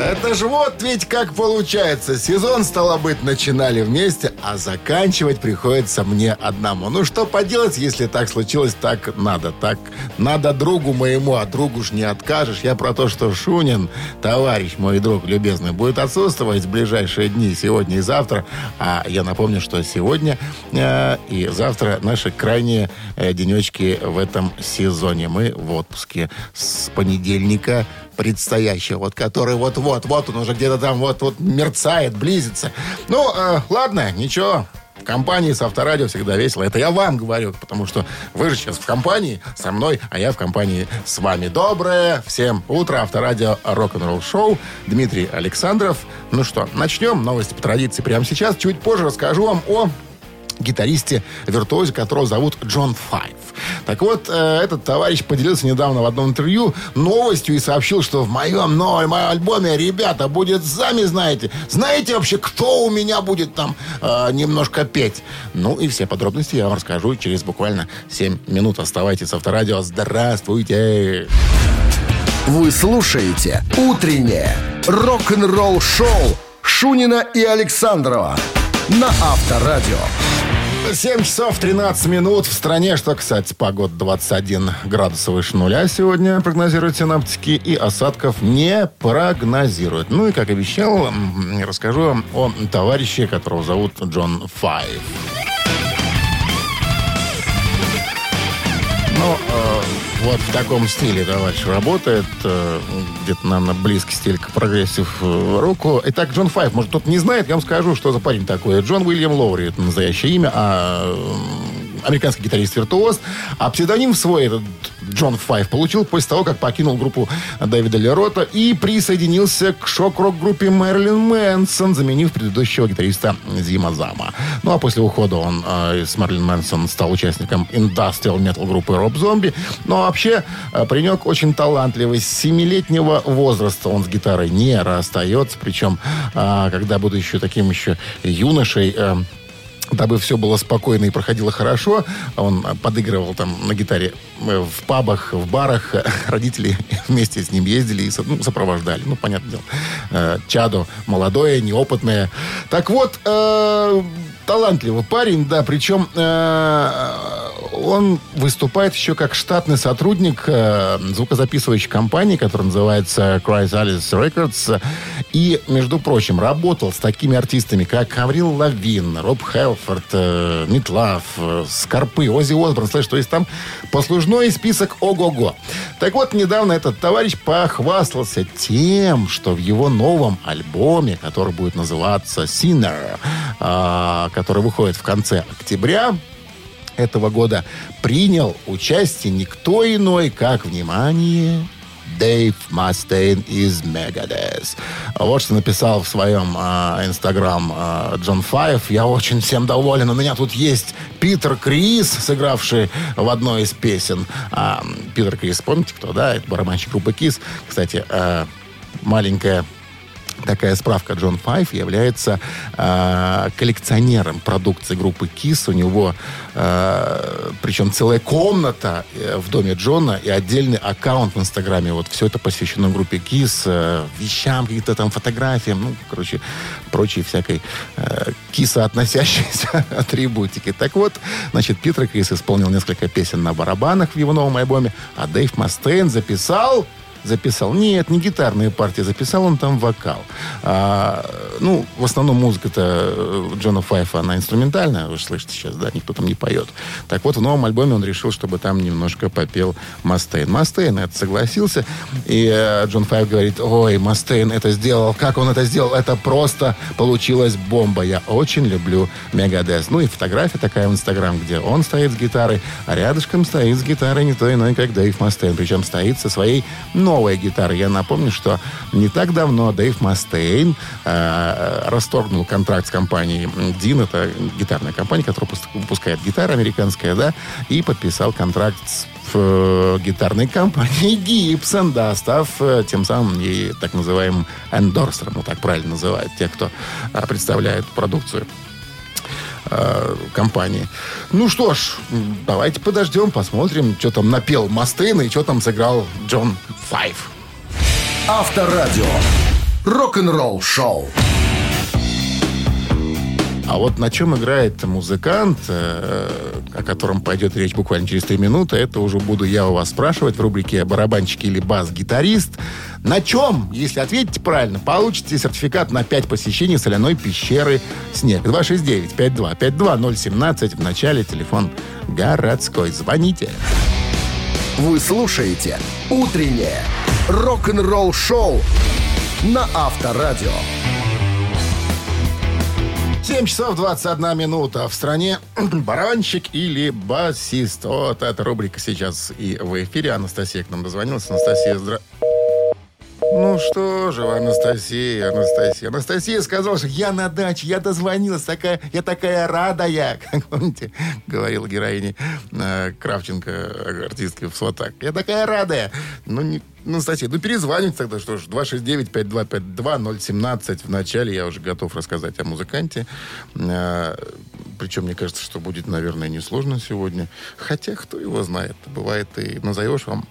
Это ж вот ведь как получается. Сезон, стало быть, начинали вместе, а заканчивать приходится мне одному. Ну что поделать, если так случилось, так надо. Так надо другу моему, а другу ж не откажешь. Я про то, что Шунин, товарищ мой друг любезный, будет отсутствовать в ближайшие дни, сегодня и завтра. А я напомню, что сегодня э, и завтра наши крайние э, денечки в этом сезоне. Мы в отпуске с понедельника предстоящего, вот который вот-вот, вот он уже где-то там вот-вот мерцает, близится. Ну, э, ладно, ничего, в компании с Авторадио всегда весело. Это я вам говорю, потому что вы же сейчас в компании со мной, а я в компании с вами. Доброе всем утро. Авторадио рок-н-ролл шоу. Дмитрий Александров. Ну что, начнем. Новости по традиции прямо сейчас. Чуть позже расскажу вам о гитаристе-виртуозе, которого зовут Джон Файв. Так вот, э, этот товарищ поделился недавно в одном интервью новостью и сообщил, что в моем новом альбоме, ребята, будет, сами знаете, знаете вообще, кто у меня будет там э, немножко петь? Ну и все подробности я вам расскажу через буквально 7 минут. Оставайтесь с Авторадио. Здравствуйте! Вы слушаете «Утреннее рок-н-ролл-шоу» Шунина и Александрова на Авторадио. 7 часов 13 минут в стране. Что, кстати, погода 21 градус выше нуля сегодня прогнозируют синаптики. И осадков не прогнозируют. Ну и, как обещал, расскажу вам о товарище, которого зовут Джон Файв. Ну, э, вот в таком стиле товарищ работает. Э, где-то, наверное, близкий стиль к прогрессив э, року. Итак, Джон Файв, может, кто-то не знает, я вам скажу, что за парень такой. Джон Уильям Лоури, это настоящее имя, а американский гитарист-виртуоз. А псевдоним свой, этот Джон Файв, получил после того, как покинул группу Дэвида Ли Рота и присоединился к шок-рок-группе Мэрилин Мэнсон, заменив предыдущего гитариста Зим Зама. Ну, а после ухода он э, с Мэрилин Мэнсон стал участником индастриал метал группы Роб Зомби. Но вообще э, паренек очень талантливый. С семилетнего возраста он с гитарой не расстается. Причем, э, когда буду еще таким еще юношей, э, дабы все было спокойно и проходило хорошо. Он подыгрывал там на гитаре э, в пабах, в барах. Родители вместе с ним ездили и ну, сопровождали. Ну, понятное дело. Э, чадо молодое, неопытное. Так вот, э, талантливый парень, да, причем э, он выступает еще как штатный сотрудник э, звукозаписывающей компании, которая называется Chrysalis Records. И, между прочим, работал с такими артистами, как Аврил Лавин, Роб Хелфорд, э, Митлав, Скорпы, Оззи Осборн. Слышь, то есть там послужной список ого-го. Так вот, недавно этот товарищ похвастался тем, что в его новом альбоме, который будет называться Sinner, э, который выходит в конце октября этого года, принял участие никто иной, как, внимание, Дэйв Мастейн из Megadeth. Вот что написал в своем а, инстаграм э, Джон Файв. Я очень всем доволен. У меня тут есть Питер Крис, сыгравший в одной из песен. А, Питер Крис, помните кто, да? Это барабанщик группы Кис. Кстати, э, маленькая Такая справка. Джон Файв является э, коллекционером продукции группы Kiss. У него э, причем целая комната э, в доме Джона и отдельный аккаунт в Инстаграме. Вот все это посвящено группе Kiss, э, вещам, каким-то там фотографиям, ну, короче, прочей всякой э, киса относящейся атрибутики. Так вот, значит, Питер Крис исполнил несколько песен на барабанах в его новом альбоме, а Дэйв Мастейн записал записал. Нет, не гитарные партии, записал он там вокал. А, ну, в основном музыка-то э, Джона Файфа, она инструментальная, вы же слышите сейчас, да, никто там не поет. Так вот, в новом альбоме он решил, чтобы там немножко попел Мастейн. Мастейн это согласился, и э, Джон Файф говорит, ой, Мастейн это сделал, как он это сделал, это просто получилась бомба. Я очень люблю Мегадес. Ну и фотография такая в Инстаграм, где он стоит с гитарой, а рядышком стоит с гитарой не то иной, как Дэйв Мастейн. Причем стоит со своей, ну, новая гитара. Я напомню, что не так давно Дэйв Мастейн э, расторгнул контракт с компанией Дин, это гитарная компания, которая выпускает гитары американская, да, и подписал контракт с э, гитарной компании Gibson, да, став э, тем самым и так называемым эндорсером, ну так правильно называют те, кто э, представляет продукцию э, компании. Ну что ж, давайте подождем, посмотрим, что там напел Мастейн и что там сыграл Джон Файв. Авторадио. Рок-н-ролл шоу. А вот на чем играет музыкант, э, о котором пойдет речь буквально через три минуты, это уже буду я у вас спрашивать в рубрике «Барабанщик или бас-гитарист». На чем, если ответите правильно, получите сертификат на 5 посещений соляной пещеры «Снег». 269-5252-017. В начале телефон городской. Звоните. Вы слушаете «Утреннее рок-н-ролл-шоу» на Авторадио. 7 часов 21 минута. В стране баранщик или басист. Вот эта рубрика сейчас и в эфире. Анастасия к нам дозвонилась. Анастасия, здра... Ну что же, Анастасия, Анастасия. Анастасия сказала, что я на даче, я дозвонилась, такая, я такая радая. Как помните, говорила героиня э, Кравченко, артистки в «Сватак». Я такая радая. Ну, не, Анастасия, ну перезвоните тогда, что ж, 269-5252-017. В начале я уже готов рассказать о музыканте. Э, причем, мне кажется, что будет, наверное, несложно сегодня. Хотя, кто его знает. Бывает, и назовешь вам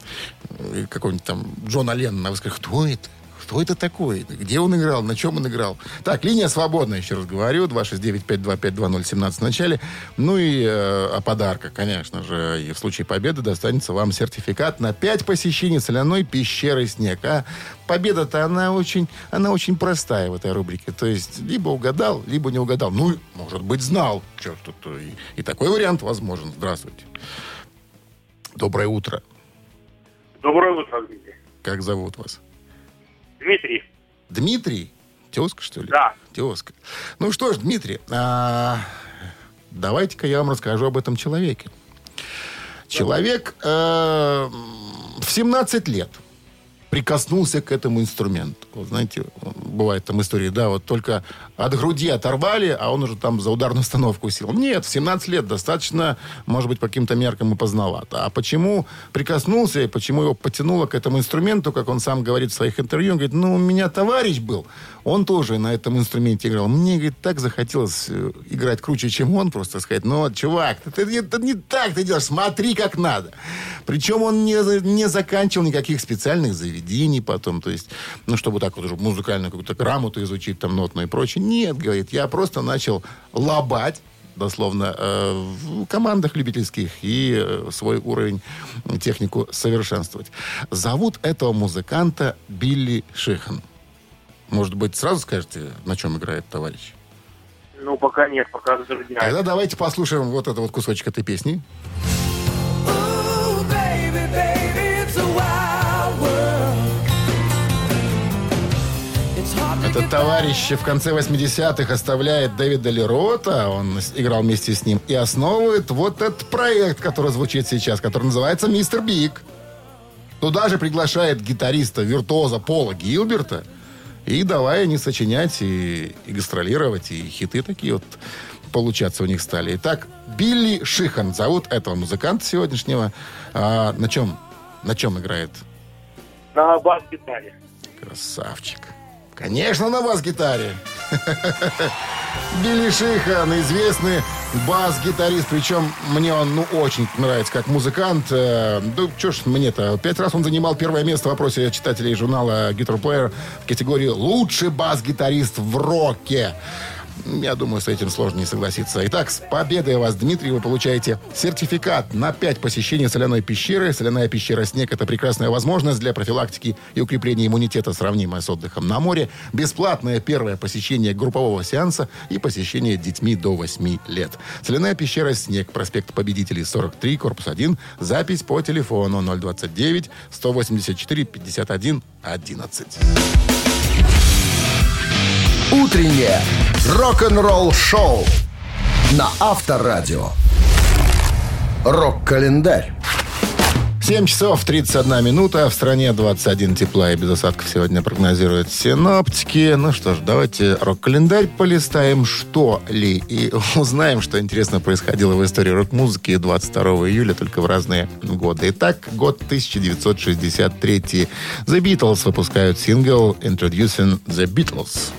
э, какого-нибудь там Джона Леннона, а вы скажете, кто это? Кто это такой? Где он играл? На чем он играл? Так, линия свободная, еще раз говорю. 269-525-2017 в начале. Ну и э, о подарках, конечно же. И в случае победы достанется вам сертификат на 5 посещений соляной пещеры «Снег». А победа-то она очень, она очень простая в этой рубрике. То есть, либо угадал, либо не угадал. Ну, может быть, знал. Черт, тут и, и такой вариант возможен. Здравствуйте. Доброе утро. Доброе утро, Дмитрий. Как зовут вас? Дмитрий. Дмитрий? Тезка, что ли? Да. Тезка. Ну что ж, Дмитрий, а, давайте-ка я вам расскажу об этом человеке. Человек э, в 17 лет прикоснулся к этому инструменту. Знаете, бывает там истории, да, вот только от груди оторвали, а он уже там за ударную установку сел. Нет, в 17 лет достаточно, может быть, по каким-то меркам и поздновато. А почему прикоснулся и почему его потянуло к этому инструменту, как он сам говорит в своих интервью, он говорит, ну, у меня товарищ был, он тоже на этом инструменте играл. Мне, говорит, так захотелось э, играть круче, чем он, просто сказать, ну, чувак, это, это не так ты делаешь, смотри, как надо. Причем он не, не заканчивал никаких специальных заведений потом, то есть, ну, чтобы так вот уже музыкальную какую-то грамоту изучить, там, нотную и прочее. Нет, говорит, я просто начал лобать дословно, э, в командах любительских и э, свой уровень, технику совершенствовать. Зовут этого музыканта Билли Шихан. Может быть, сразу скажете, на чем играет товарищ? Ну, пока нет, пока затрудняюсь. Тогда давайте послушаем вот этот вот кусочек этой песни. Этот товарищ в конце 80-х оставляет Дэвида Лерота, он играл вместе с ним, и основывает вот этот проект, который звучит сейчас, который называется «Мистер Биг». Туда же приглашает гитариста, виртуоза Пола Гилберта, и давай они сочинять и, и гастролировать, и хиты такие вот получаться у них стали. Итак, Билли Шихан зовут этого музыканта сегодняшнего. А, на чем, на чем играет? На бас-гитаре. Красавчик. Конечно, на бас-гитаре. Билли Шихан, известный бас-гитарист. Причем мне он ну, очень нравится как музыкант. Э, да что ж мне-то. Пять раз он занимал первое место в вопросе читателей журнала Guitar Player в категории «Лучший бас-гитарист в роке». Я думаю, с этим сложно не согласиться. Итак, с победой вас, Дмитрий, вы получаете сертификат на 5 посещений соляной пещеры. Соляная пещера «Снег» — это прекрасная возможность для профилактики и укрепления иммунитета, сравнимая с отдыхом на море. Бесплатное первое посещение группового сеанса и посещение детьми до 8 лет. Соляная пещера «Снег», проспект Победителей, 43, корпус 1. Запись по телефону 029 184 51 11. Утреннее рок-н-ролл-шоу на Авторадио. Рок-календарь. 7 часов 31 минута. В стране 21 тепла и без осадков сегодня прогнозируют синоптики. Ну что ж, давайте рок-календарь полистаем, что ли, и узнаем, что интересно происходило в истории рок-музыки 22 июля, только в разные годы. Итак, год 1963. The Beatles выпускают сингл «Introducing the Beatles».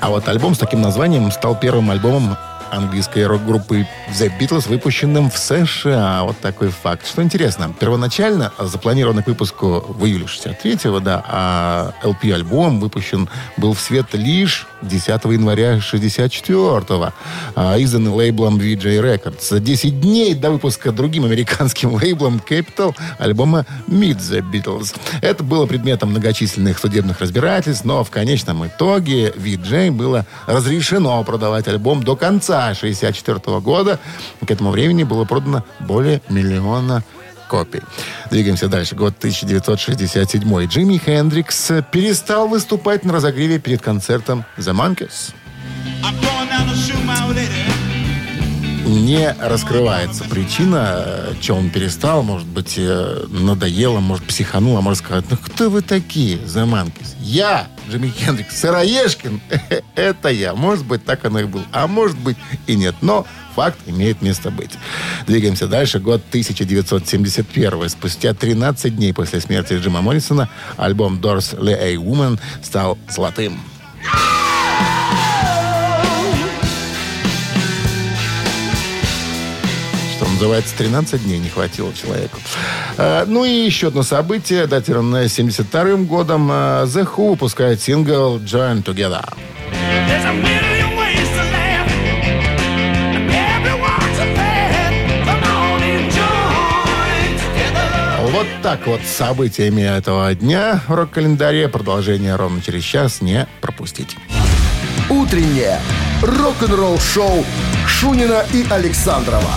А вот альбом с таким названием стал первым альбомом английской рок-группы The Beatles, выпущенным в США. Вот такой факт. Что интересно, первоначально запланировано к выпуску в июле 63-го, да, а LP-альбом выпущен был в свет лишь 10 января 64-го, а, изданный лейблом VJ Records. За 10 дней до выпуска другим американским лейблом Capital альбома Meet the Beatles. Это было предметом многочисленных судебных разбирательств, но в конечном итоге VJ было разрешено продавать альбом до конца 64 года. К этому времени было продано более миллиона копий. Двигаемся дальше. Год 1967. Джимми Хендрикс перестал выступать на разогреве перед концертом The Monkeys. Не раскрывается причина, что он перестал. Может быть, э, надоело, может, психанул, а может сказать, ну кто вы такие, The? Я, Джимми Хендрикс, Сыроежкин, это я. Может быть, так оно и было. А может быть и нет. Но факт имеет место быть. Двигаемся дальше. Год 1971. Спустя 13 дней после смерти Джима Моррисона альбом Doors Le A Woman стал золотым. Называется, 13 дней не хватило человеку. А, ну и еще одно событие, датированное 72 годом. А, The Who выпускает сингл «Join Together». Вот так вот с событиями этого дня в рок-календаре. Продолжение ровно через час не пропустите. Утреннее рок-н-ролл-шоу Шунина и Александрова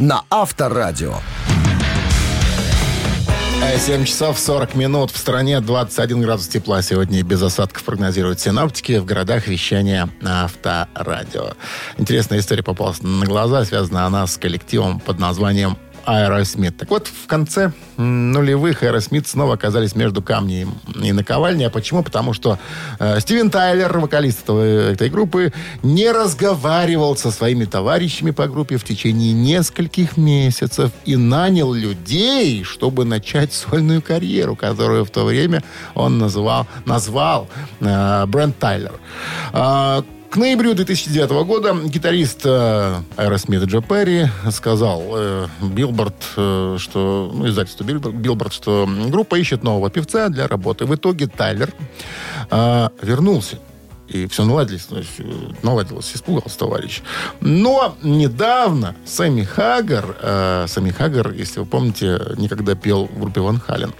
на Авторадио. 7 часов 40 минут. В стране 21 градус тепла сегодня без осадков прогнозируют синоптики в городах вещания на Авторадио. Интересная история попалась на глаза. Связана она с коллективом под названием Аэросмит. Так вот, в конце нулевых Аэросмит снова оказались между камнем и наковальней. А почему? Потому что э, Стивен Тайлер, вокалист этого- этой группы, не разговаривал со своими товарищами по группе в течение нескольких месяцев и нанял людей, чтобы начать сольную карьеру, которую в то время он называл, назвал э, Brand Tyler. А, к ноябрю 2009 года гитарист э, Аэросмита Джо Перри сказал э, Билборд, э, что, ну, издательство Билборд, что группа ищет нового певца для работы. В итоге Тайлер э, вернулся. И все наладилось, э, наладилось, испугался товарищ. Но недавно Сэмми Хаггар, э, Сэмми Хаггар, если вы помните, некогда пел в группе Van Halen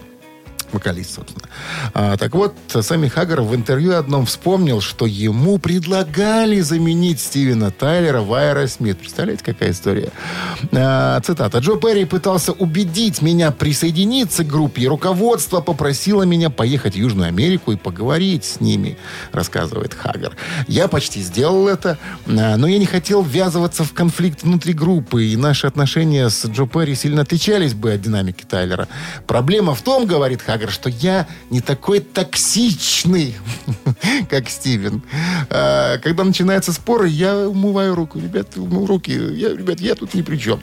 вокалист, собственно. А, так вот, Сэмми Хаггар в интервью одном вспомнил, что ему предлагали заменить Стивена Тайлера в Аэросмит. Представляете, какая история? А, цитата. «Джо Перри пытался убедить меня присоединиться к группе, и руководство попросило меня поехать в Южную Америку и поговорить с ними», рассказывает Хаггар. «Я почти сделал это, а, но я не хотел ввязываться в конфликт внутри группы, и наши отношения с Джо Перри сильно отличались бы от динамики Тайлера. Проблема в том, говорит Хаггар, что я не такой токсичный, как Стивен. А, Когда начинаются споры, я умываю руку. Ребят, умыл руки. Я, ребят, я тут ни при чем.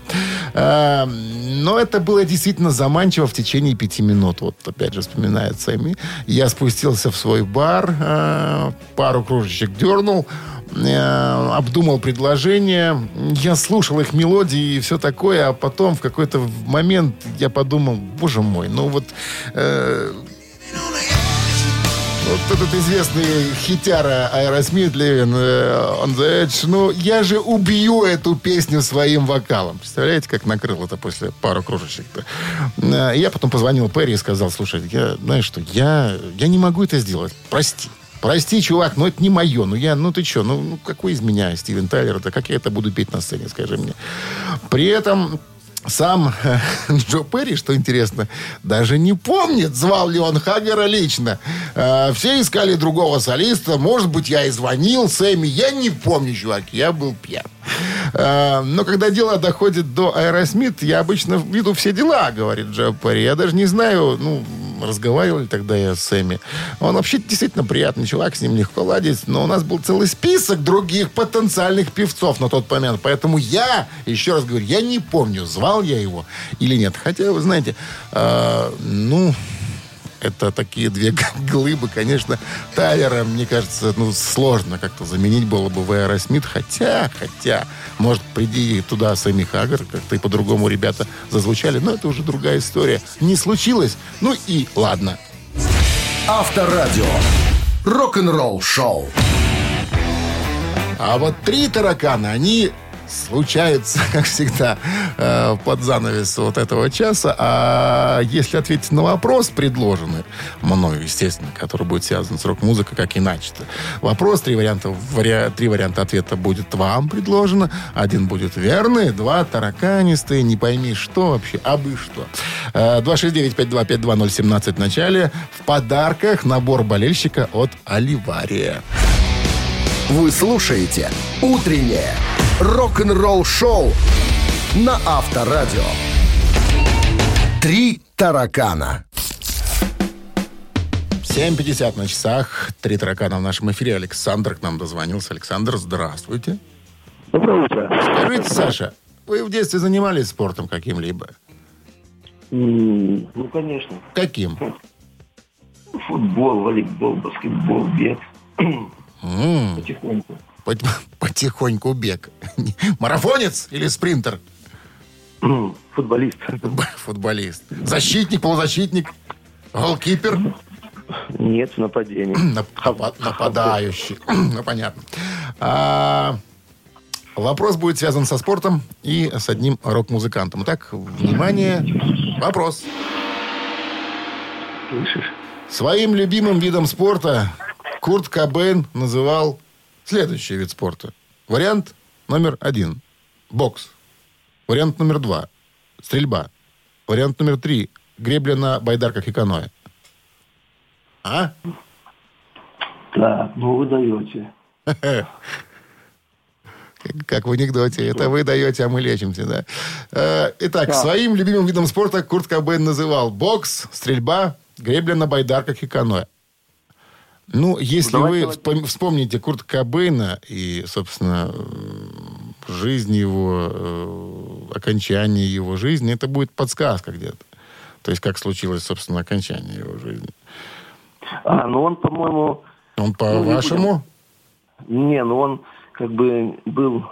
А, Но это было действительно заманчиво в течение пяти минут. Вот опять же вспоминает Сэмми. Я спустился в свой бар, а, пару кружечек дернул, э, обдумал предложение, я слушал их мелодии и все такое, а потом в какой-то момент я подумал, боже мой, ну вот... э, вот этот известный хитяра Aerosmith Livin' э, On the Edge, ну, я же убью эту песню своим вокалом. Представляете, как накрыл это после пару кружечек-то? Э, Я потом позвонил Перри и сказал, слушай, я, знаешь что, я, я не могу это сделать, прости. Прости, чувак, но это не мое. Ну, я, ну ты что, ну, ну какой из меня Стивен Тайлер? Да как я это буду петь на сцене, скажи мне. При этом сам э, Джо Перри, что интересно, даже не помнит, звал ли он Хаггера лично. Э, все искали другого солиста. Может быть, я и звонил Сэмми. Я не помню, чувак, я был пьян. Э, но когда дело доходит до Аэросмит, я обычно веду все дела, говорит Джо Перри. Я даже не знаю, ну, разговаривал ли тогда я с Сэмми. Он вообще действительно приятный чувак, с ним легко ладить, но у нас был целый список других потенциальных певцов на тот момент. Поэтому я, еще раз говорю, я не помню, звал я его или нет. Хотя, вы знаете, э, ну, Это такие две глыбы, конечно. Тайлера, мне кажется, ну, сложно как-то заменить было бы в Аэросмит. Хотя, хотя, может, приди туда Сэмми Хаггар, как-то и по-другому ребята зазвучали. Но это уже другая история. Не случилось. Ну и ладно. Авторадио. Рок-н-ролл шоу. А вот три таракана, они случаются, как всегда, э, под занавес вот этого часа. А если ответить на вопрос, предложенный мною, естественно, который будет связан с рок-музыкой, как иначе-то. Вопрос, три варианта, вари- три варианта ответа будет вам предложено. Один будет верный, два тараканистые, не пойми что вообще, а бы что. Э, 269-5252017 в начале. В подарках набор болельщика от Оливария. Вы слушаете «Утреннее рок-н-ролл-шоу» на Авторадио. «Три таракана». 7.50 на часах. Три таракана в нашем эфире. Александр к нам дозвонился. Александр, здравствуйте. Доброе утро. Скажите, Саша, вы в детстве занимались спортом каким-либо? Ну, конечно. Каким? Футбол, волейбол, баскетбол, бег. Потихоньку. Пот- Потихоньку бег. Марафонец или спринтер? М, Футболист. Футболист. Защитник, полузащитник? Голкипер? Нет, в нападении. Нап- напа- Нападающий. Ну, понятно. А, Вопрос будет связан со спортом и с одним рок-музыкантом. Итак, внимание, вопрос. Слышишь? Своим любимым видом спорта Курт Кобейн называл следующий вид спорта. Вариант номер один. Бокс. Вариант номер два. Стрельба. Вариант номер три. Гребля на байдарках и каноэ. А? Так, ну вы даете. Как в анекдоте. Это вы даете, а мы лечимся, да? Э, Итак, своим любимым видом спорта Курт Кобейн называл бокс, стрельба, гребля на байдарках и каноэ. Ну, если Давайте вы вспом- вспомните Курта Кобейна и, собственно, жизнь его, э, окончание его жизни, это будет подсказка где-то. То есть, как случилось, собственно, окончание его жизни. А, ну он, по-моему... Он Ну, не по-вашему? Не, ну он как бы был...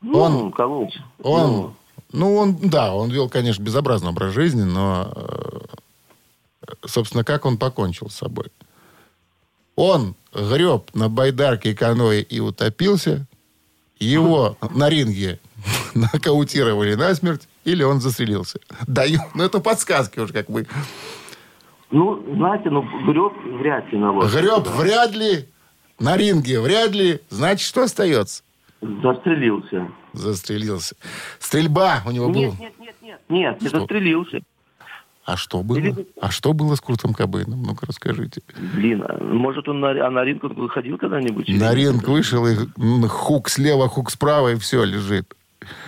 Ну, Он- короче. Он, ну, ну, он, да, он вел, конечно, безобразный образ жизни, но, э, собственно, как он покончил с собой? Он греб на байдарке и каное и утопился, его на ринге нокаутировали насмерть, или он застрелился. Даю, ну это подсказки уже как бы. ну, знаете, ну, греб вряд ли на лошадь. Греб вряд ли, на ринге вряд ли, значит, что остается? Застрелился. Застрелился. Стрельба у него была. Нет, нет, нет, нет. Нет, не застрелился. А что было? Или- А что было с Куртом Кобейном? Ну-ка расскажите. Блин, а может он на, а на ринг выходил когда-нибудь? На ринг вышел, и м, хук слева, хук справа, и все лежит.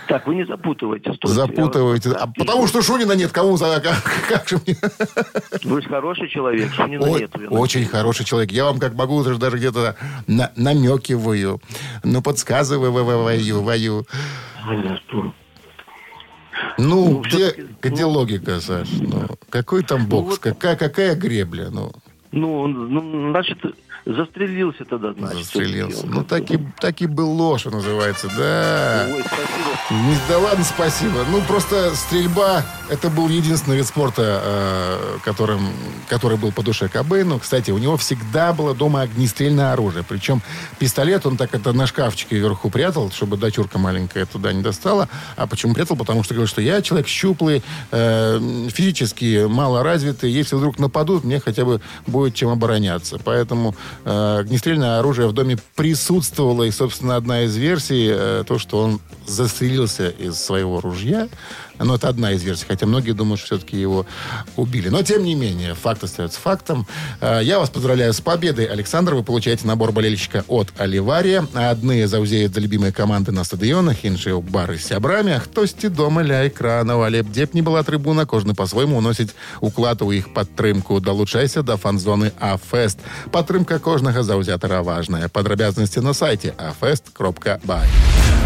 Так, вы не запутывайте. стойте. Запутываете. Я вас- А потому что Шунина нет, кому за... Как, как же мне... Вы же хороший человек, Шунина Ой, нету. я очень хороший человек. Я вам как могу даже даже где-то на, намекиваю. Ну, подсказываю, вою, вою. Ну, Ну, где, где логика, Саш? Ну, какой там бокс? вот- какая, какая гребля? Ну, Ну, ну, значит, застрелился тогда, значит. застрелился. Ну, он так и, так и был ложь, что называется, да. Ой, спасибо. Не, да ладно, спасибо. Ну, просто стрельба – это был единственный вид спорта, э, которым, который был по душе Кобейну. Кстати, у него всегда было дома огнестрельное оружие. Причем пистолет он так это на шкафчике вверху прятал, чтобы дочурка маленькая туда не достала. А почему прятал? Потому что говорил, что я человек щуплый, э, физически мало развитый. Если вдруг нападут, мне хотя бы будет чем обороняться. Поэтому огнестрельное оружие в доме присутствовало. И, собственно, одна из версий, э, то, что он застрелился из своего ружья. Но это одна из версий, хотя многие думают, что все-таки его убили. Но, тем не менее, факт остается фактом. Э, Я вас поздравляю с победой, Александр. Вы получаете набор болельщика от Оливария. А одни заузеют за любимые команды на стадионах, іншие ў бары з сябрамі, а хтосьці дома ля экранаў. Але б дзе б не была трыбуна, кожны по-свойму уносіць уклад у іх падтрымку. Далучайся да фан-зоны АФест. Падтрымка кожнага заўзятара важная. Падрабязнасці на сайте afest.by.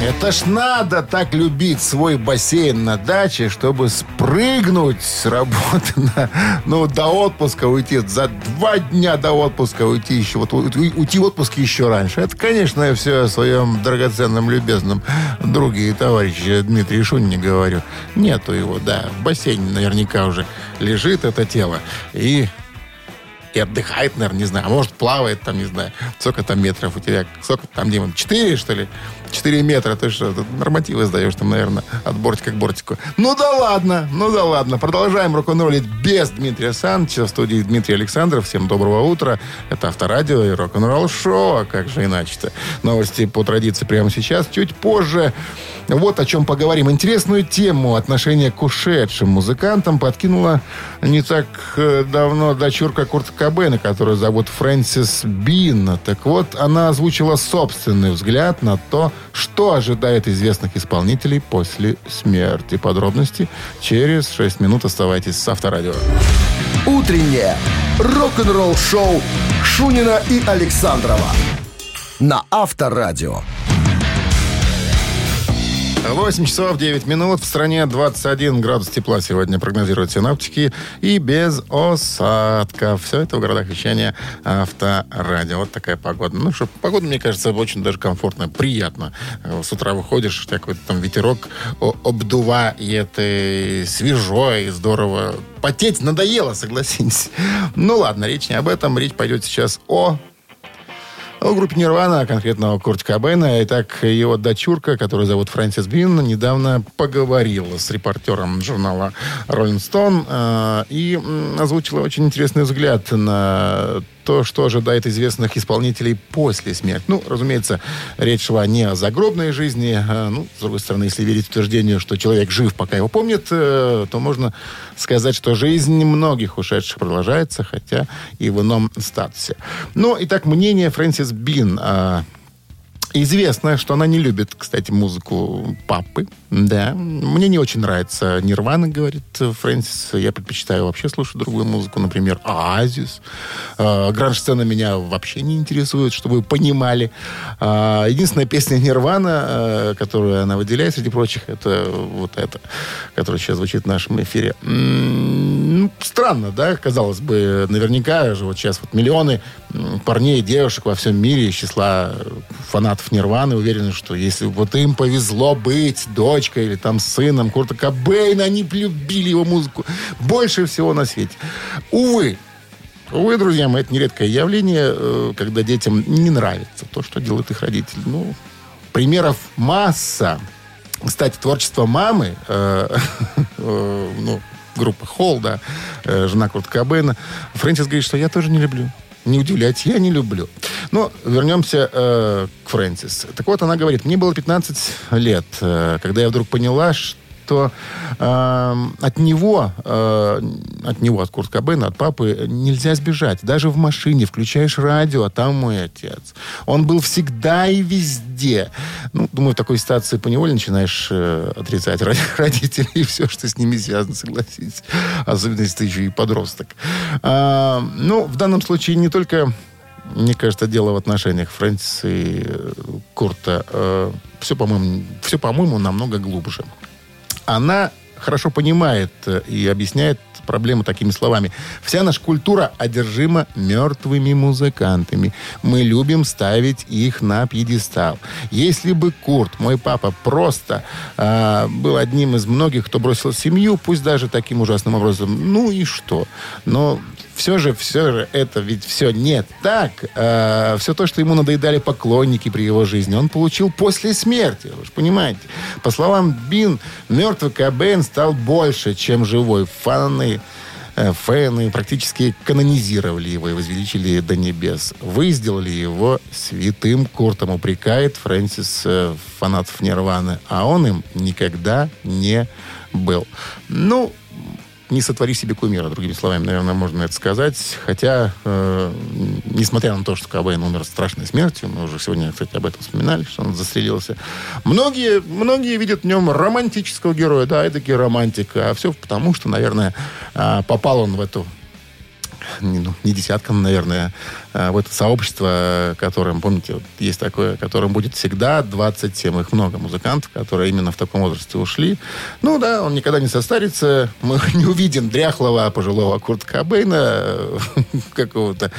Это ж надо так любить свой бассейн на даче, чтобы спрыгнуть с работы на, ну, до отпуска уйти. За два дня до отпуска уйти еще. Вот уйти в отпуск еще раньше. Это, конечно, я все о своем драгоценном, любезном друге и товарище Дмитрию Шунине говорю. Нету его, да. В бассейне наверняка уже лежит это тело. И и отдыхает, наверное, не знаю. А может, плавает там, не знаю. Сколько там метров у тебя? Сколько там, Дима? Четыре, что ли? Четыре метра. Ты что, тут нормативы сдаешь там, наверное, от бортика к бортику. Ну да ладно, ну да ладно. Продолжаем рок-н-роллить без Дмитрия Санча. В студии Дмитрий Александров. Всем доброго утра. Это Авторадио и рок-н-ролл шоу. А как же иначе-то? Новости по традиции прямо сейчас. Чуть позже вот о чем поговорим. Интересную тему отношения к ушедшим музыкантам подкинула не так э, давно дочурка Курта Кобейна, которую зовут Фрэнсис Бин. Так вот, она озвучила собственный взгляд на то, что ожидает известных исполнителей после смерти. Подробности через 6 минут. Оставайтесь с Авторадио. Утреннее рок-н-ролл-шоу Шунина и Александрова на Авторадио. 8 часов 9 минут. В стране 21 градус тепла сегодня прогнозируют синаптики. И без осадков. Все это в городах вещания Авторадио. Вот такая погода. Ну что, погода, мне кажется, очень даже комфортная, приятно. Э, С утра выходишь, какой-то там ветерок обдувает, и свежо, и здорово. Потеть надоело, согласитесь. Ну ладно, речь не об этом. Речь пойдет сейчас о о группе Нирвана, а конкретно о Курте Кобейна. Итак, его дочурка, которую зовут Фрэнсис Бин, недавно поговорила с репортером журнала Rolling Stone э, и озвучила очень интересный взгляд на то, что ожидает известных исполнителей после смерти. Ну, разумеется, речь шла не о загробной жизни. а, ну, с другой стороны, если верить утверждению, что человек жив, пока его помнит, э, то можно сказать, что жизнь многих ушедших продолжается, хотя и в ином статусе. Ну, итак, мнение Фрэнсис Бин о Известно, что она не любит, кстати, музыку папы. Да. Мне не очень нравится Нирвана, говорит Фрэнсис. Я предпочитаю вообще слушать другую музыку, например, Оазис. Э, Гранж-сцена меня вообще не интересует, чтобы вы понимали. А, Единственная песня Нирвана, э, которую она выделяет среди прочих, это вот эта, которая сейчас звучит в нашем эфире. Ну, странно, да, казалось бы, наверняка же вот сейчас вот миллионы парней и девушек во всем мире из числа фанатов Нирваны уверены, что если вот им повезло быть дочкой или там сыном Курта Кобейна, они любили его музыку больше всего на свете. Увы, Увы, друзья мои, это нередкое явление, э, когда детям не нравится то, что делают их родители. Ну, примеров масса. Кстати, творчество мамы, э, э, ну, группа Холл, да, э, жена Курта Кобейна, Фрэнсис говорит, что я тоже не люблю. Не удивляйтесь, я не люблю. Но вернемся э, к Фрэнсис. Так вот, она говорит, мне было 15 лет, э, когда я вдруг поняла, что э, от него, э, от него, от Курта Кобейна, от папы нельзя сбежать. Даже в машине включаешь радио, а там мой отец. Он был всегда и везде. Ну, думаю, в такой ситуации поневоле начинаешь э, отрицать роди- родителей и все, что с ними связано, согласитесь. Особенно, если ты еще и подросток. А, ну, в данном случае не только мне кажется, дело в отношениях Фрэнсиса и э, Курта. все, по-моему, все, по-моему, намного глубже. Она хорошо понимает э, и объясняет проблему такими словами. Вся наша культура одержима мертвыми музыкантами. Мы любим ставить их на пьедестал. Если бы Курт, мой папа, просто э, был одним из многих, кто бросил семью, пусть даже таким ужасным образом, ну и что? Но все же, все же это ведь все не так. Э, все то, что ему надоедали поклонники при его жизни, он получил после смерти. Вы же понимаете. По словам Бин, мертвый Кобейн стал больше, чем живой. Фаны э, фэны практически канонизировали его и возвеличили до небес. Вы сделали его святым Куртом, упрекает Фрэнсис э, фанатов Нирваны, а он им никогда не был. Ну, не сотвори себе кумира, другими словами, наверное, можно это сказать. Хотя, э, несмотря на то, что Кобейн умер страшной смертью, мы уже сегодня, кстати, об этом вспоминали, что он застрелился, многие, многие видят в нем романтического героя, да, и таки романтика. А все потому, что, наверное, э, попал он в эту не, ну, не десяткам, наверное, а, в это сообщество, которым, помните, вот есть такое, которым будет всегда 27. Их много музыкантов, которые именно в таком возрасте ушли. Ну да, он никогда не состарится. Мы не увидим дряхлого, пожилого Курта Кобейна какого-то.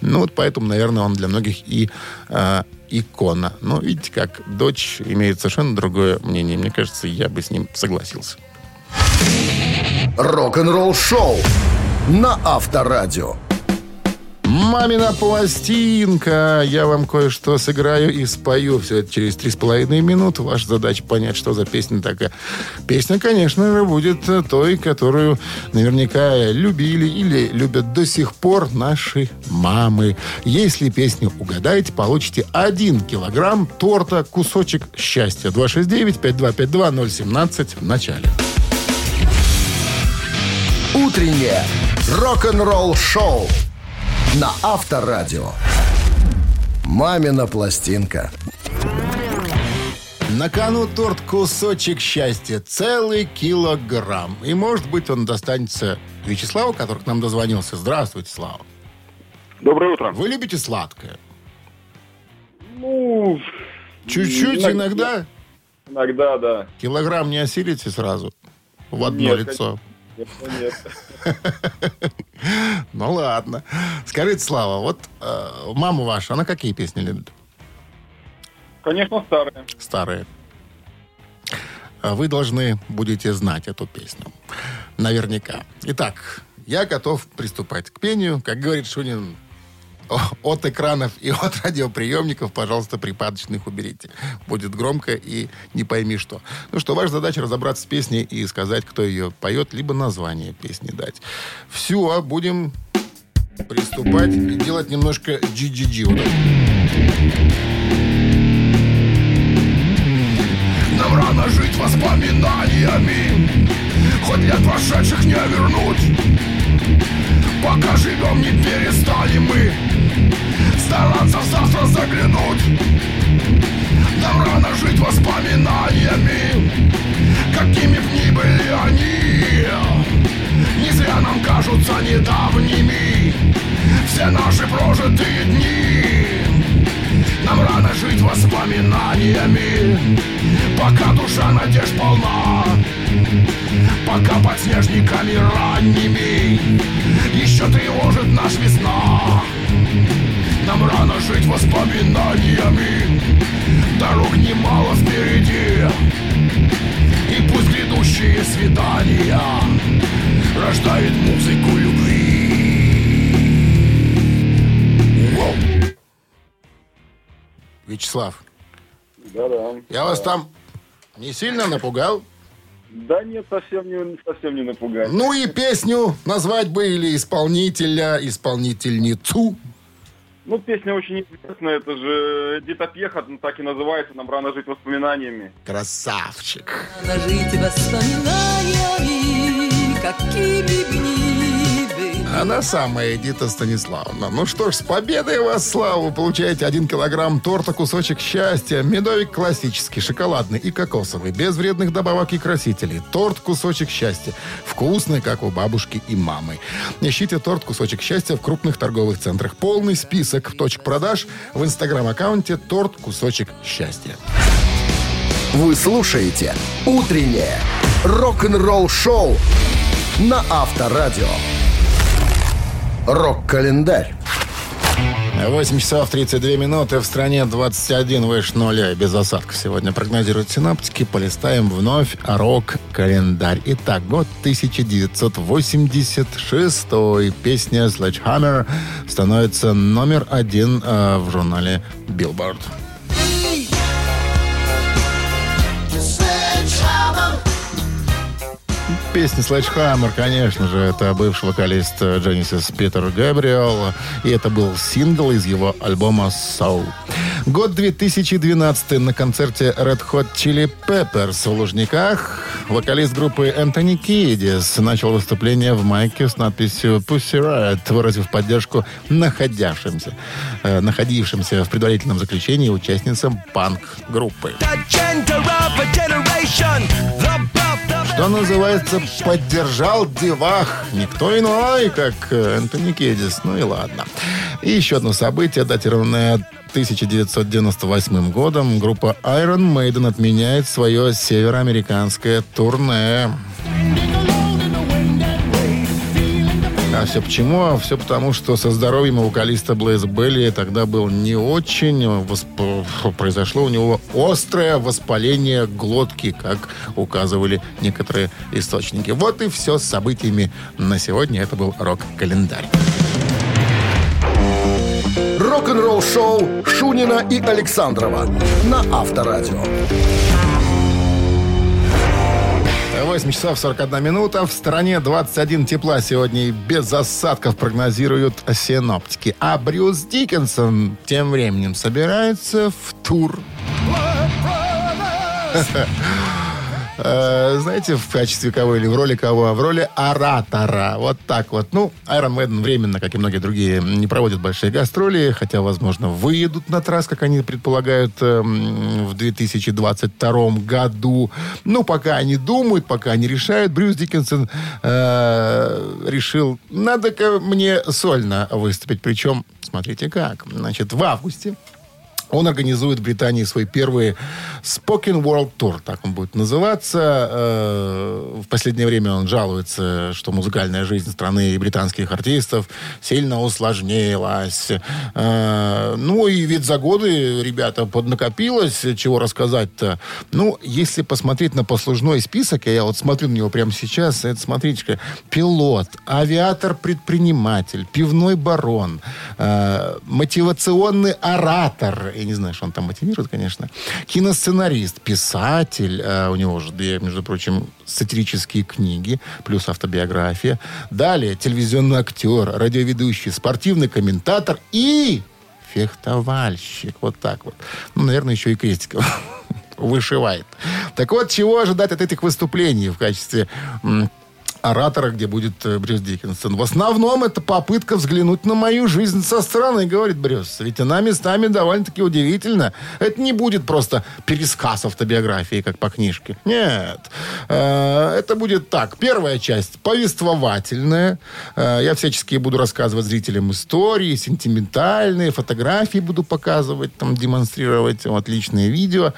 Ну вот поэтому, наверное, он для многих и а, икона. Но видите, как дочь имеет совершенно другое мнение. Мне кажется, я бы с ним согласился. Рок-н-ролл шоу на Авторадио. «Мамина пластинка». Я вам кое-что сыграю и спою. Все это через три с половиной минуты. Ваша задача понять, что за песня такая. Песня, конечно же, будет той, которую наверняка любили или любят до сих пор наши мамы. Если песню угадаете, получите один килограмм торта «Кусочек счастья». 269-5252-017 в начале. Утреннее рок-н-ролл шоу на Авторадио. «Мамина пластинка». На кону торт «Кусочек счастья». Целый килограмм. И, может быть, он достанется Вячеславу, который к нам дозвонился. Здравствуйте, Слава. Доброе утро. Вы любите сладкое? Ну, Чуть-чуть иногда? иногда, да. Килограмм не осилите сразу? В одно Нет, лицо. Конечно, нет. Ну ладно. Скажите, Слава, вот э, мама ваша, она какие песни любит? Конечно, старые. Старые. А Вы должны будете знать эту песню. Наверняка. Итак, я готов приступать к пению. Как говорит Шунин, от экранов и от радиоприемников, пожалуйста, припадочных уберите. Будет громко и не пойми что. Ну что, ваша задача разобраться с песней и сказать, кто ее поет, либо название песни дать. Все, а будем приступать и делать немножко GGG. Вот. Нам рано жить воспоминаниями Хоть лет прошедших не вернуть Пока живем, не перестали мы Стараться в завтра заглянуть. Нам рано жить воспоминаниями Какими б ни были они. Не зря нам кажутся недавними Все наши прожитые дни нам рано жить воспоминаниями. Пока душа надежд полна Пока под снежниками ранними Еще тревожит наш весна. Нам рано жить воспоминаниями Дорог немало впереди. И пусть грядущие свидания Рождают музыку любви Вячеслав, Да-да. я вас там не сильно напугал? Да нет, совсем не, совсем не напугать. Ну и песню назвать бы или исполнителя, исполнительницу. Ну, песня очень интересная. Это же Эдита Пьеха, ну, так и называется. Нам рано жить воспоминаниями. Красавчик. Жить воспоминаниями, какими б ни были. Она самая Эдита Станиславовна. Ну что ж, с победой вас, Слава! Вы получаете один килограмм торта «Кусочек счастья». Медовик классический, шоколадный и кокосовый, без вредных добавок и красителей. Торт «Кусочек счастья». Вкусный, как у бабушки и мамы. Ищите торт «Кусочек счастья» в крупных торговых центрах. Полный список точек продаж в инстаграм-аккаунте «Торт «Кусочек счастья». Вы слушаете «Утреннее рок-н-ролл-шоу» на Авторадио. Рок-календарь. 8 часов 32 минуты. В стране 21 выше нуля. Без осадков сегодня прогнозируют синаптики. Полистаем вновь рок-календарь. Итак, год 1986. Песня Sledgehammer становится номер один э, в журнале Billboard. Песня Sledgehammer, конечно же, это бывший вокалист Genesis Питер Габриэл. И это был сингл из его альбома «Soul». Год 2012 на концерте Red Hot Chili Peppers в Лужниках. Вокалист группы Энтони Кидис начал выступление в майке с надписью «Pussy Riot», выразив поддержку находившимся, э, находившимся в предварительном заключении участницам панк-группы. Что называется, поддержал девах. Никто иной, как э, Энтони Кедис. Ну и ладно. И еще одно событие, датированное 1998 годом. Группа Iron Maiden отменяет свое североамериканское турне. А все почему? А все потому, что со здоровьем у вокалиста Блейз Белли тогда был не очень. восп- Произошло у него острое воспаление глотки, как указывали некоторые источники. Вот и все с событиями на сегодня. Это был рок-календарь. Рок-н-ролл шоу Шунина и Александрова на Авторадио. 8 часов 41 минута. В стране 21 тепла сегодня и без осадков прогнозируют синоптики. А Брюс Диккенсон тем временем собирается в тур. Э, Знаете, в качестве кого или в роли кого? В роли оратора. Вот так вот. Ну, Iron Maiden временно, как и многие другие, не проводят большие гастроли, хотя, возможно, выедут на трасс, как они предполагают, эм, в 2022 году. Ну, пока они думают, пока они решают, Брюс Диккенсон э, решил, надо-ка мне сольно выступить. Причем, смотрите как. Значит, в августе он организует в Британии свой первый Spoken World Tour, так он будет называться. Э, В последнее время он жалуется, что музыкальная жизнь страны и британских артистов сильно усложнилась. Э, Ну и ведь за годы, ребята, поднакопилось, чего рассказать-то. Ну, если посмотреть на послужной список, я вот смотрю на него прямо сейчас, это, смотрите, пилот, авиатор-предприниматель, пивной барон, э, мотивационный оратор, я не знаю, что он там мотивирует, конечно, киносценарист, писатель, э, у него же между прочим, сатирические книги, плюс автобиография. Далее телевизионный актер, радиоведущий, спортивный комментатор и фехтовальщик. Вот так вот. Ну, наверное, еще и крестиков вышивает. Так вот, чего ожидать от этих выступлений в качестве оратора, где будет э, Брюс Диккенсон. В основном это попытка взглянуть на мою жизнь со стороны, говорит Брюс. Ведь она местами довольно-таки удивительна. Это не будет просто пересказ автобиографии, как по книжке. Нет. Э, Это будет так. Первая часть повествовательная. Э, Я всячески буду рассказывать зрителям истории, сентиментальные, фотографии буду показывать, там, демонстрировать вот, личные видео.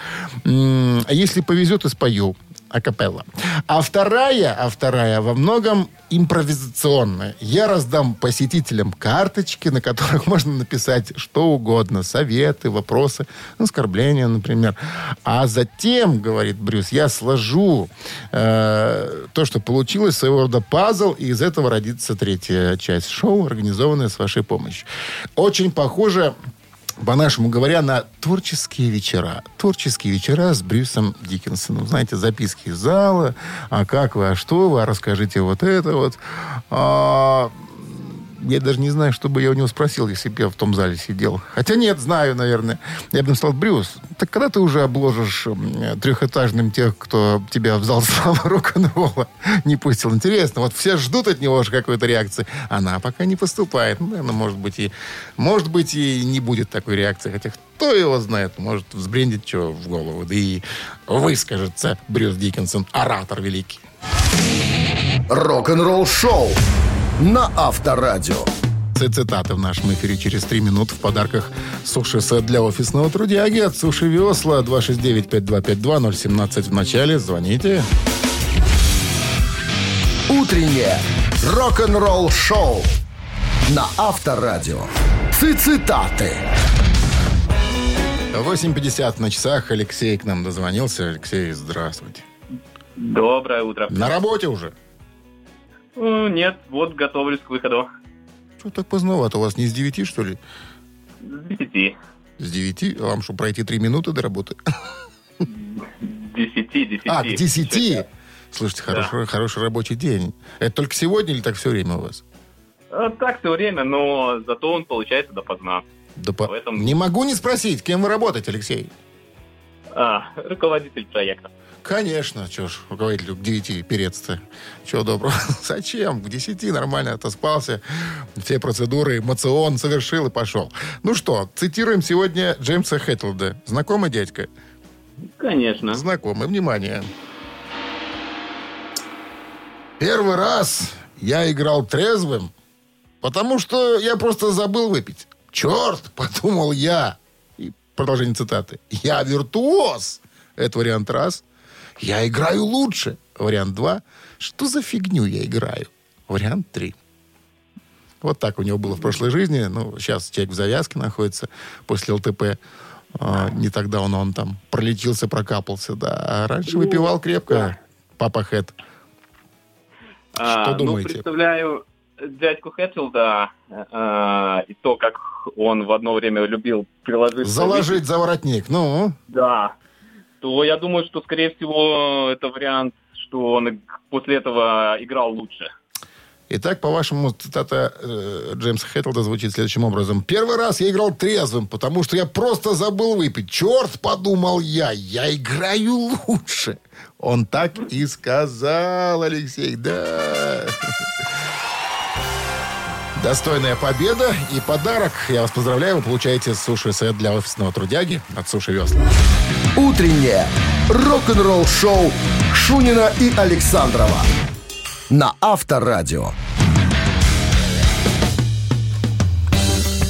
А если повезет, и спою акапелла. А вторая, а вторая во многом импровизационная. Я раздам посетителям карточки, на которых можно написать что угодно. Советы, вопросы, оскорбления, например. А затем, говорит Брюс, я сложу э, то, что получилось, своего рода пазл, и из этого родится третья часть шоу, организованная с вашей помощью. Очень похоже по-нашему говоря, на творческие вечера. Творческие вечера с Брюсом Диккенсоном. Знаете, записки из зала. А как вы, а что вы, а расскажите вот это вот. А, я даже не знаю, что бы я у него спросил, если бы я в том зале сидел. Хотя нет, знаю, наверное. Я бы сказал, Брюс, так когда ты уже обложишь трехэтажным тех, кто тебя в зал славы рок-н-ролла не пустил? Интересно, вот все ждут от него же какой-то реакции. Она пока не поступает. Ну, наверное, может быть, и, может быть, и не будет такой реакции. Хотя кто его знает, может взбрендить что в голову. Да и выскажется Брюс Диккенсон, оратор великий. Рок-н-ролл шоу на Авторадио. Цитаты в нашем эфире через три минуты. В подарках суши-сет для офисного трудяги от Суши Весла 269-5252-017 в начале. Звоните. Утреннее рок-н-ролл шоу на Авторадио. Цитаты. 8.50 на часах. Алексей к нам дозвонился. Алексей, здравствуйте. Доброе утро. На работе уже? Ну, Нет, вот готовлюсь к выходу. Что так поздновато? У вас не с 9, что ли? С 10. С 9? Вам что, пройти 3 минуты до работы? С 10, 10. А, к 10? Слушайте, хороший, хороший рабочий день. Это только сегодня или так все время у вас? А, Так все время, но зато он получается допоздна. Да по- Поэтому- Не могу не спросить, кем вы работаете, Алексей? А, руководитель проекта. Конечно, что ж, руководителю к 9 перец-то. Чего доброго. Зачем? К 10 нормально отоспался. Все процедуры, эмоцион совершил и пошел. Ну что, цитируем сегодня Джеймса Хэтлда. Знакомый дядька? Конечно. Знакомый. Внимание. Первый раз я играл трезвым, потому что я просто забыл выпить. Черт, подумал я. И продолжение цитаты. Я виртуоз. Это вариант раз. Я играю лучше. Вариант два. Что за фигню я играю? Вариант три. Вот так у него было в прошлой жизни. Ну, сейчас человек в завязке находится после ЛТП. А, не тогда он, он там пролетелся, прокапался, да. А раньше выпивал крепко. Папа Хэт. А, Что ну, думаете? представляю дядьку Хэтфилда э, и то, как он в одно время любил приложить... Заложить за воротник. Ну, Да. То я думаю, что, скорее всего, это вариант, что он после этого играл лучше. Итак, по-вашему, цитата э, Джеймса Хэтлда звучит следующим образом. «Первый раз я играл трезвым, потому что я просто забыл выпить. Черт, подумал я, я играю лучше». Он так и сказал, Алексей, да. Достойная победа и подарок. Я вас поздравляю, вы получаете суши-сет для офисного трудяги от Суши Весла. Утреннее рок-н-ролл-шоу Шунина и Александрова на Авторадио.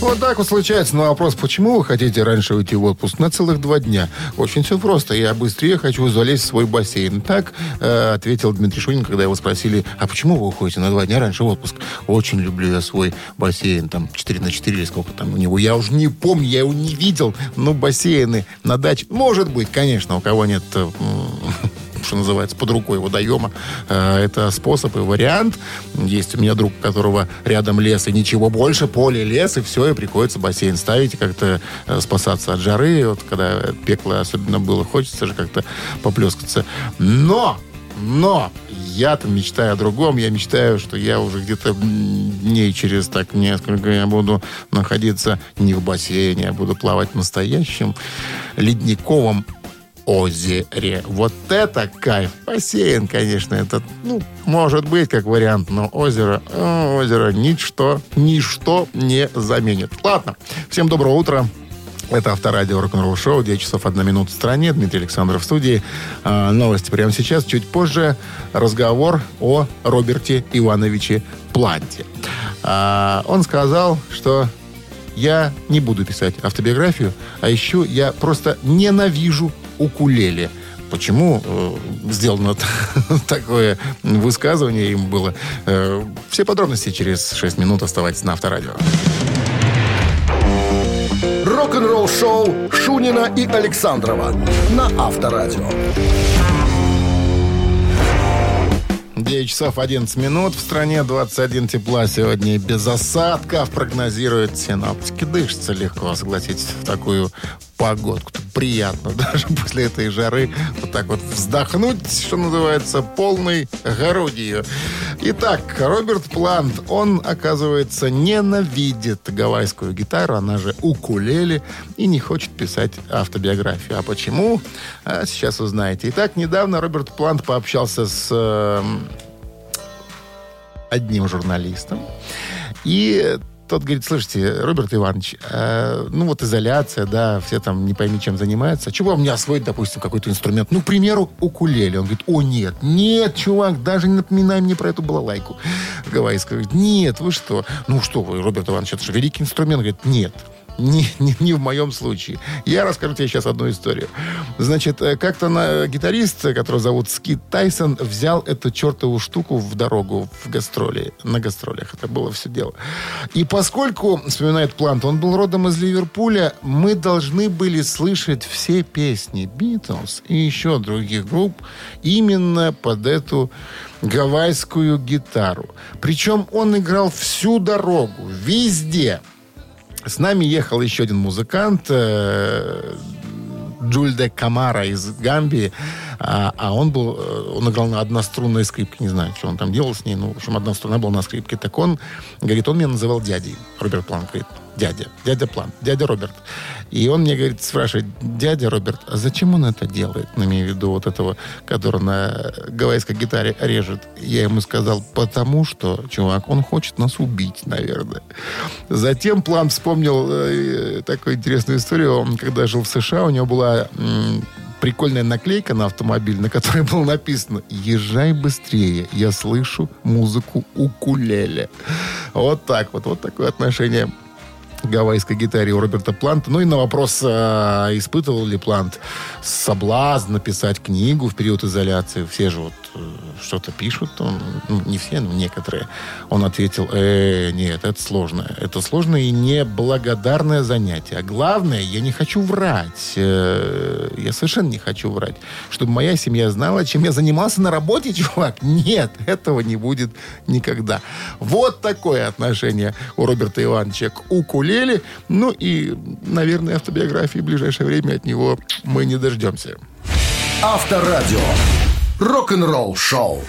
Вот так вот случается. Но вопрос, почему вы хотите раньше уйти в отпуск? На целых два дня. Очень все просто. Я быстрее хочу залезть в свой бассейн. Так э, ответил Дмитрий Шунин, когда его спросили, а почему вы уходите на два дня раньше в отпуск? Очень люблю я свой бассейн. Там 4 на 4 или сколько там у него. Я уже не помню, я его не видел. Но бассейны на даче... Может быть, конечно, у кого нет... что называется, под рукой водоема. Э, Это способ и вариант. Есть у меня друг, у которого рядом лес и ничего больше, поле, лес, и все, и приходится бассейн ставить как-то э, спасаться от жары. Вот когда пекло особенно было, хочется же как-то поплескаться. Но! Но я-то мечтаю о другом. Я мечтаю, что я уже где-то дней через так несколько я буду находиться не в бассейне, а буду плавать в настоящем ледниковом озере. Вот это кайф. Бассейн, конечно, это, ну, может быть, как вариант, но озеро, э, озеро ничто, ничто не заменит. Ладно, всем доброго утра. Это авторадио рок-н-ролл шоу. 9 часов 1 минута в стране. Дмитрий Александров в студии. А, новости прямо сейчас. Чуть позже разговор о Роберте Ивановиче Планте. А, он сказал, что я не буду писать автобиографию, а еще я просто ненавижу укулеле. Почему э, сделано такое высказывание им было? Э, все подробности через 6 минут. Оставайтесь на Авторадио. Рок-н-ролл-шоу Шунина и Александрова на Авторадио. 9 часов 11 минут. В стране 21 тепла сегодня без осадков прогнозируют синоптики. Дышится легко, согласитесь, в такую погодку. Приятно даже после этой жары вот так вот вздохнуть, что называется, полной грудью. Итак, Роберт Плант, он, оказывается, ненавидит гавайскую гитару, она же укулеле, и не хочет писать автобиографию. А почему? А сейчас узнаете. Итак, недавно Роберт Плант пообщался с э, одним журналистом, и тот говорит, слушайте, Роберт Иванович, э, ну вот изоляция, да, все там не пойми чем занимаются. Чего мне освоить, допустим, какой-то инструмент? Ну, к примеру, укулеле. Он говорит, о, нет, нет, чувак, даже не напоминай мне про эту балалайку гавайскую. Говорит, нет, вы что? Ну что вы, Роберт Иванович, это же великий инструмент. Говорит, нет, не, не, не в моем случае. Я расскажу тебе сейчас одну историю. Значит, э, как-то на гитарист, которого зовут Скит Тайсон, взял эту чертову штуку в дорогу в гастроли, на гастролях. Это было все дело. И поскольку, вспоминает Плант, он был родом из Ливерпуля, мы должны были слышать все песни Битлз и еще других групп именно под эту гавайскую гитару. Причем он играл всю дорогу, везде. С нами ехал еще один музыкант, э, Джульде Камара из Гамбии, а, а он был, э, он играл на однострунной скрипке, не знаю, что он там делал с ней, ну, в общем, одна струна была на скрипке. Так он, говорит, он меня называл дядей, Роберт Планк, говорит, дядя, дядя Планк, дядя Роберт. И он мне, говорит, спрашивает, дядя Роберт, а зачем он это делает? Ну, имею в виду вот этого, который на гавайской гитаре режет. Я ему сказал, потому что, чувак, он хочет нас убить, наверное. Затем План вспомнил э, такую интересную историю. Он, когда жил в США, у него была м, прикольная наклейка на автомобиль, на которой было написано «Езжай быстрее, я слышу музыку укулеле». Вот так вот, вот такое отношение гавайской гитаре у Роберта Планта. Ну и на вопрос, а, испытывал ли Плант соблазн написать книгу в период изоляции. Все же вот что-то пишут, он, ну, не все, но некоторые. Он ответил, э, нет, это сложно. Это сложное и неблагодарное занятие. А главное, я не хочу врать. Э, я совершенно не хочу врать. Чтобы моя семья знала, чем я занимался на работе, чувак. Нет, этого не будет никогда. Вот такое отношение у Роберта Ивановича к укулеле. Ну и, наверное, автобиографии в ближайшее время от него мы не дождемся. Авторадио. Рок-н-ролл шоу.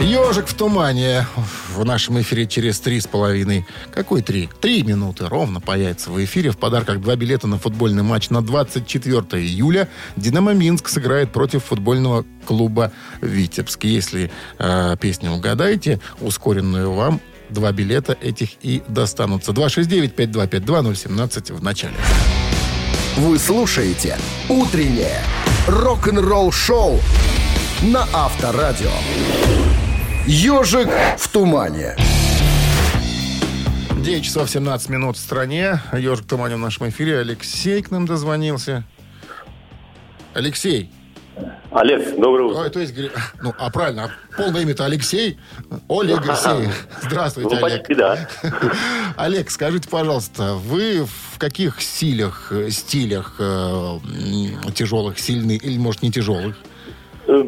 Ежик в тумане в нашем эфире через три с половиной. Какой три? Три минуты ровно появится в эфире. В подарках два билета на футбольный матч на 24 июля. «Динамо Минск» сыграет против футбольного клуба «Витебск». Если э, песню угадаете, ускоренную вам два билета этих и достанутся. 269-5252-017 в начале. Вы слушаете «Утреннее рок-н-ролл-шоу» на Авторадио. «Ежик в тумане». 9 часов 17 минут в стране. Ежик Туманин в нашем эфире. Алексей к нам дозвонился. Алексей. Олег, доброе утро. Ой, то есть, ну, а правильно, а полное имя-то Алексей. Олег Алексей. Здравствуйте, Ну, Олег. почти, да. Олег, скажите, пожалуйста, вы в каких стилях, э, стилях э, тяжелых, сильных или, может, не тяжелых? Э,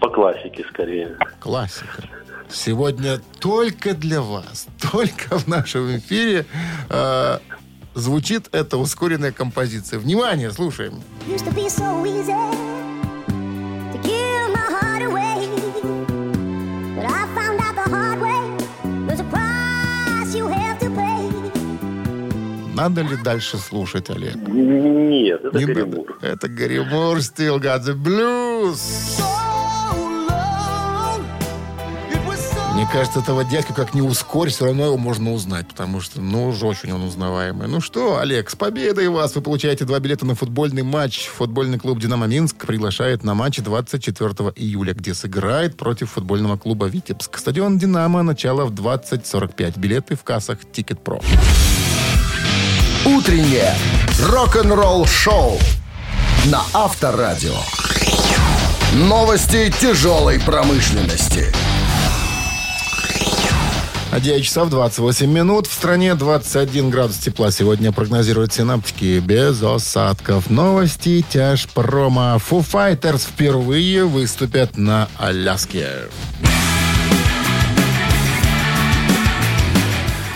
По классике скорее. Классика. Сегодня только для вас, только в нашем эфире э, звучит эта ускоренная композиция. Внимание, слушаем. Used to be so easy Надо ли дальше слушать, Олег? Нет, это Не. Горемур. Это Гарри Мур, Still Got the Blues. Мне кажется, этого дядька как не ускорь, все равно его можно узнать, потому что, ну, уж очень он узнаваемый. Ну что, Олег, с победой вас! Вы получаете два билета на футбольный матч. Футбольный клуб «Динамо Минск» приглашает на матч 24 июля, где сыграет против футбольного клуба «Витебск». Стадион «Динамо» начало в 20.45. Билеты в кассах «Ticketpro». Утреннее рок-н-ролл-шоу на Авторадио. Новости тяжелой промышленности. 9 часов 28 минут. В стране 21 градус тепла. Сегодня прогнозируют синаптики без осадков. Новости тяжпрома. Foo Fighters впервые выступят на Аляске.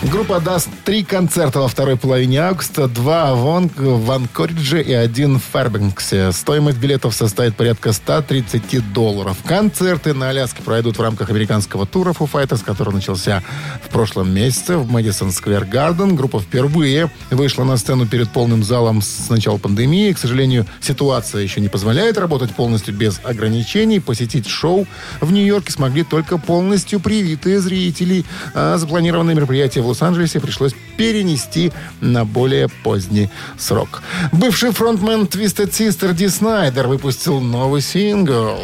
Группа даст три концерта во второй половине августа. Два в, в и один в Фэрбенксе. Стоимость билетов составит порядка 130 долларов. Концерты на Аляске пройдут в рамках американского тура Foo Fighters, который начался в прошлом месяце в Мэдисон Сквер Гарден. Группа впервые вышла на сцену перед полным залом с начала пандемии. К сожалению, ситуация еще не позволяет работать полностью без ограничений. Посетить шоу в Нью-Йорке смогли только полностью привитые зрители. А запланированное мероприятие Лос-Анджелесе пришлось перенести на более поздний срок. Бывший фронтмен Twisted Sister Ди Снайдер выпустил новый сингл.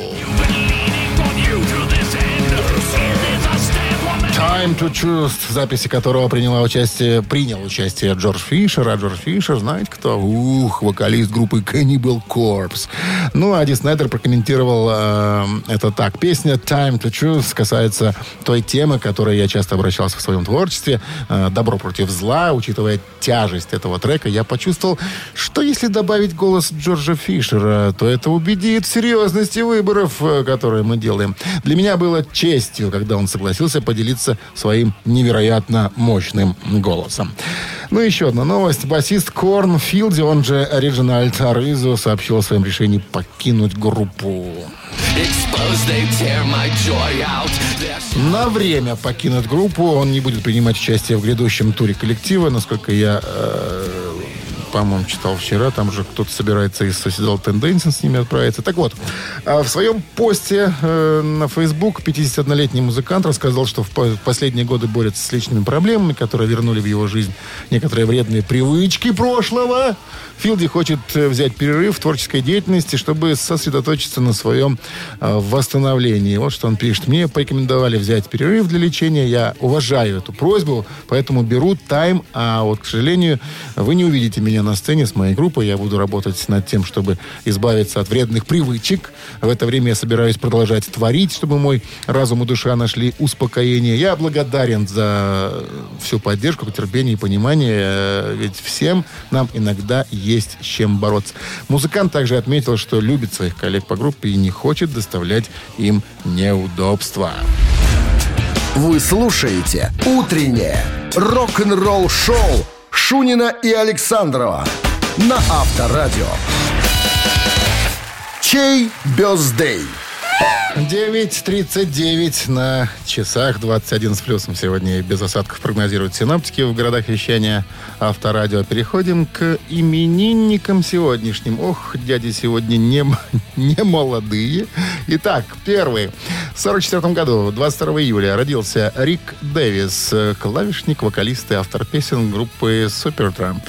Time to Choose, в записи которого приняла участие, принял участие Джордж Фишер. А Джордж Фишер, знаете кто? Ух, вокалист группы Cannibal Corpse. Ну, а Ди Снайдер прокомментировал э, это так. Песня Time to Choose касается той темы, к которой я часто обращался в своем творчестве. Э, Добро против зла. Учитывая тяжесть этого трека, я почувствовал, что если добавить голос Джорджа Фишера, то это убедит в серьезности выборов, э, которые мы делаем. Для меня было честью, когда он согласился поделиться своим невероятно мощным голосом. Ну, еще одна новость. Басист Корн Филди, он же Реджинальд Аризо, сообщил о своем решении покинуть группу. На время покинуть группу. Он не будет принимать участие в грядущем туре коллектива. Насколько я э, по-моему, читал вчера. Там же кто-то собирается из Sociedal Tendency с ними отправиться. Так вот, а в своем посте э, на Facebook 51-летний музыкант рассказал, что в по- последние годы борется с личными проблемами, которые вернули в его жизнь некоторые вредные привычки прошлого. Филди хочет э, взять перерыв в творческой деятельности, чтобы сосредоточиться на своем э, восстановлении. Вот что он пишет. Мне порекомендовали взять перерыв для лечения. Я уважаю эту просьбу, поэтому беру тайм. А вот, к сожалению, вы не увидите меня на сцене с моей группой. Я буду работать над тем, чтобы избавиться от вредных привычек. В это время я собираюсь продолжать творить, чтобы мой разум и душа нашли успокоение. Я благодарен за всю поддержку, терпение и понимание. Э, Ведь всем нам иногда есть с чем бороться. Музыкант также отметил, что любит своих коллег по группе и не хочет доставлять им неудобства. Вы слушаете «Утреннее рок-н-ролл-шоу» Шунина и Александрова на Авторадио. Чей бездей? 9.39 на часах, 21 с плюсом сегодня без осадков прогнозируют синоптики в городах вещания Авторадио. Переходим к именинникам сегодняшним. Ох, дяди сегодня не, не молодые. Итак, первый. В 44 году, 22 июля, родился Рик Дэвис, клавишник, вокалист и автор песен группы Supertramp.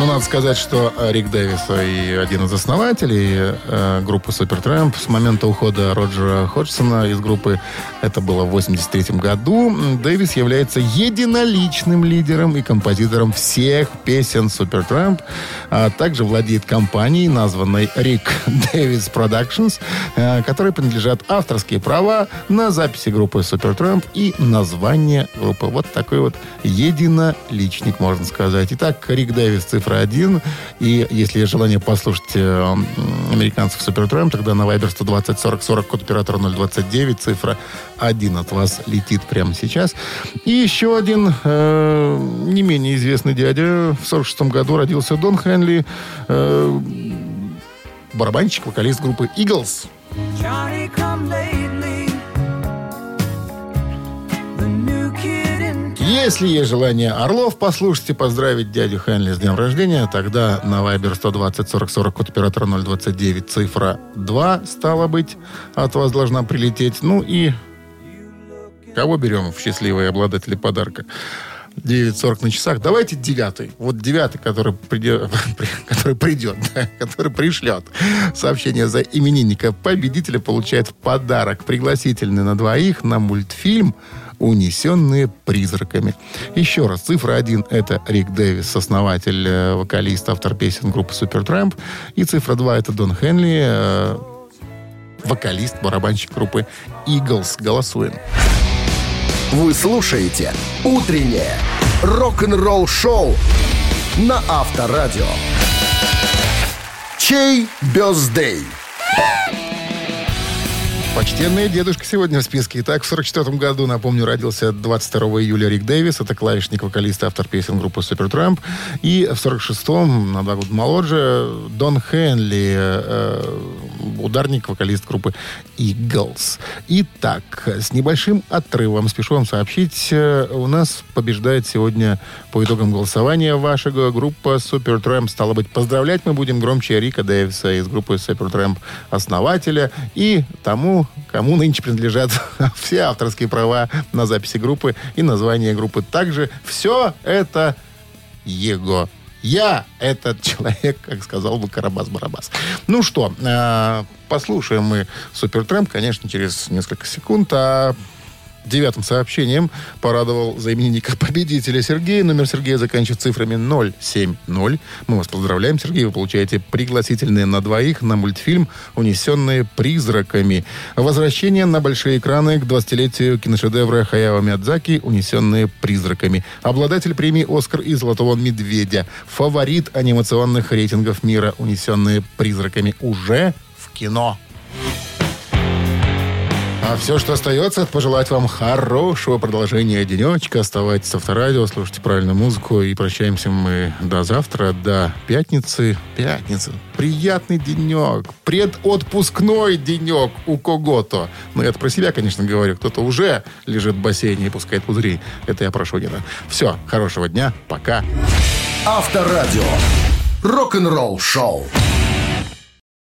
Ну, надо сказать, что Рик Дэвис и один из основателей э, группы Supertramp с момента ухода Роджера Ходжсона из группы, это было в 83 году, Дэвис является единоличным лидером и композитором всех песен Supertramp, а также владеет компанией, названной Рик Дэвис Productions, э, которой принадлежат авторские права на записи группы Supertramp и название группы. Вот такой вот единоличник, можно сказать. Итак, Рик Дэвис цифра 1. И если есть желание послушать э, американцев Supertramp, тогда на Viber 120 40 40 код оператора 029, цифра 1 от вас летит прямо сейчас. И еще один э, не менее известный дядя. В 46 году родился Дон Хенли, э, барабанщик, вокалист группы Eagles. Если есть желание Орлов послушать и поздравить дядю Хенли с днем рождения, тогда на Viber 120 40 40 код оператора 029 цифра 2, стало быть, от вас должна прилететь. Ну и кого берем в счастливые обладатели подарка? 9.40 на часах. Давайте девятый. Вот девятый, который придет, который придет, да, который пришлет сообщение за именинника победителя, получает в подарок пригласительный на двоих на мультфильм «Унесенные призраками». Еще раз, цифра один – это Рик Дэвис, основатель, э, вокалист, автор песен группы Supertramp. И цифра два – это Дон Хенли, э, вокалист, барабанщик группы Eagles. Голосуем. Вы слушаете «Утреннее рок-н-ролл-шоу» на Авторадио. Чей бездей? Почтенная дедушка сегодня в списке. Итак, в 44 году, напомню, родился 22 июля Рик Дэвис. Это клавишник, вокалист, автор песен группы Supertramp. И в 46-м, на два года моложе, Дон Хенли, э, ударник, вокалист группы Eagles. Итак, с небольшим отрывом, спешу вам сообщить, э, у нас побеждает сегодня по итогам голосования ваша группа Supertramp. Стало быть, поздравлять мы будем громче Рика Дэвиса из группы Supertramp, основателя, и тому, кому нынче принадлежат все авторские права на записи группы и название группы. Также все это его. Я этот человек, как сказал бы Карабас-Барабас. Ну что, э, послушаем мы Супертрэмп, конечно, через несколько секунд. А девятым сообщением порадовал за именинника победителя Сергея. Номер Сергея заканчивается цифрами 070. Мы вас поздравляем, Сергей. Вы получаете пригласительные на двоих на мультфильм «Унесенные призраками». Возвращение на большие экраны к 20-летию киношедевра Хаяо Миядзаки «Унесенные призраками». Обладатель премии «Оскар» и «Золотого медведя». Фаворит анимационных рейтингов мира «Унесенные призраками» уже в кино. А все, что остается, это пожелать вам хорошего продолжения денечка. Оставайтесь с Авторадио, слушайте правильную музыку. И прощаемся мы до завтра, до пятницы. Пятница. Приятный денек. Предотпускной денек у кого-то. Ну, это про себя, конечно, говорю. Кто-то уже лежит в бассейне и пускает пузыри. Это я прошу Шунина. Все, хорошего дня. Пока. Авторадио. Рок-н-ролл шоу.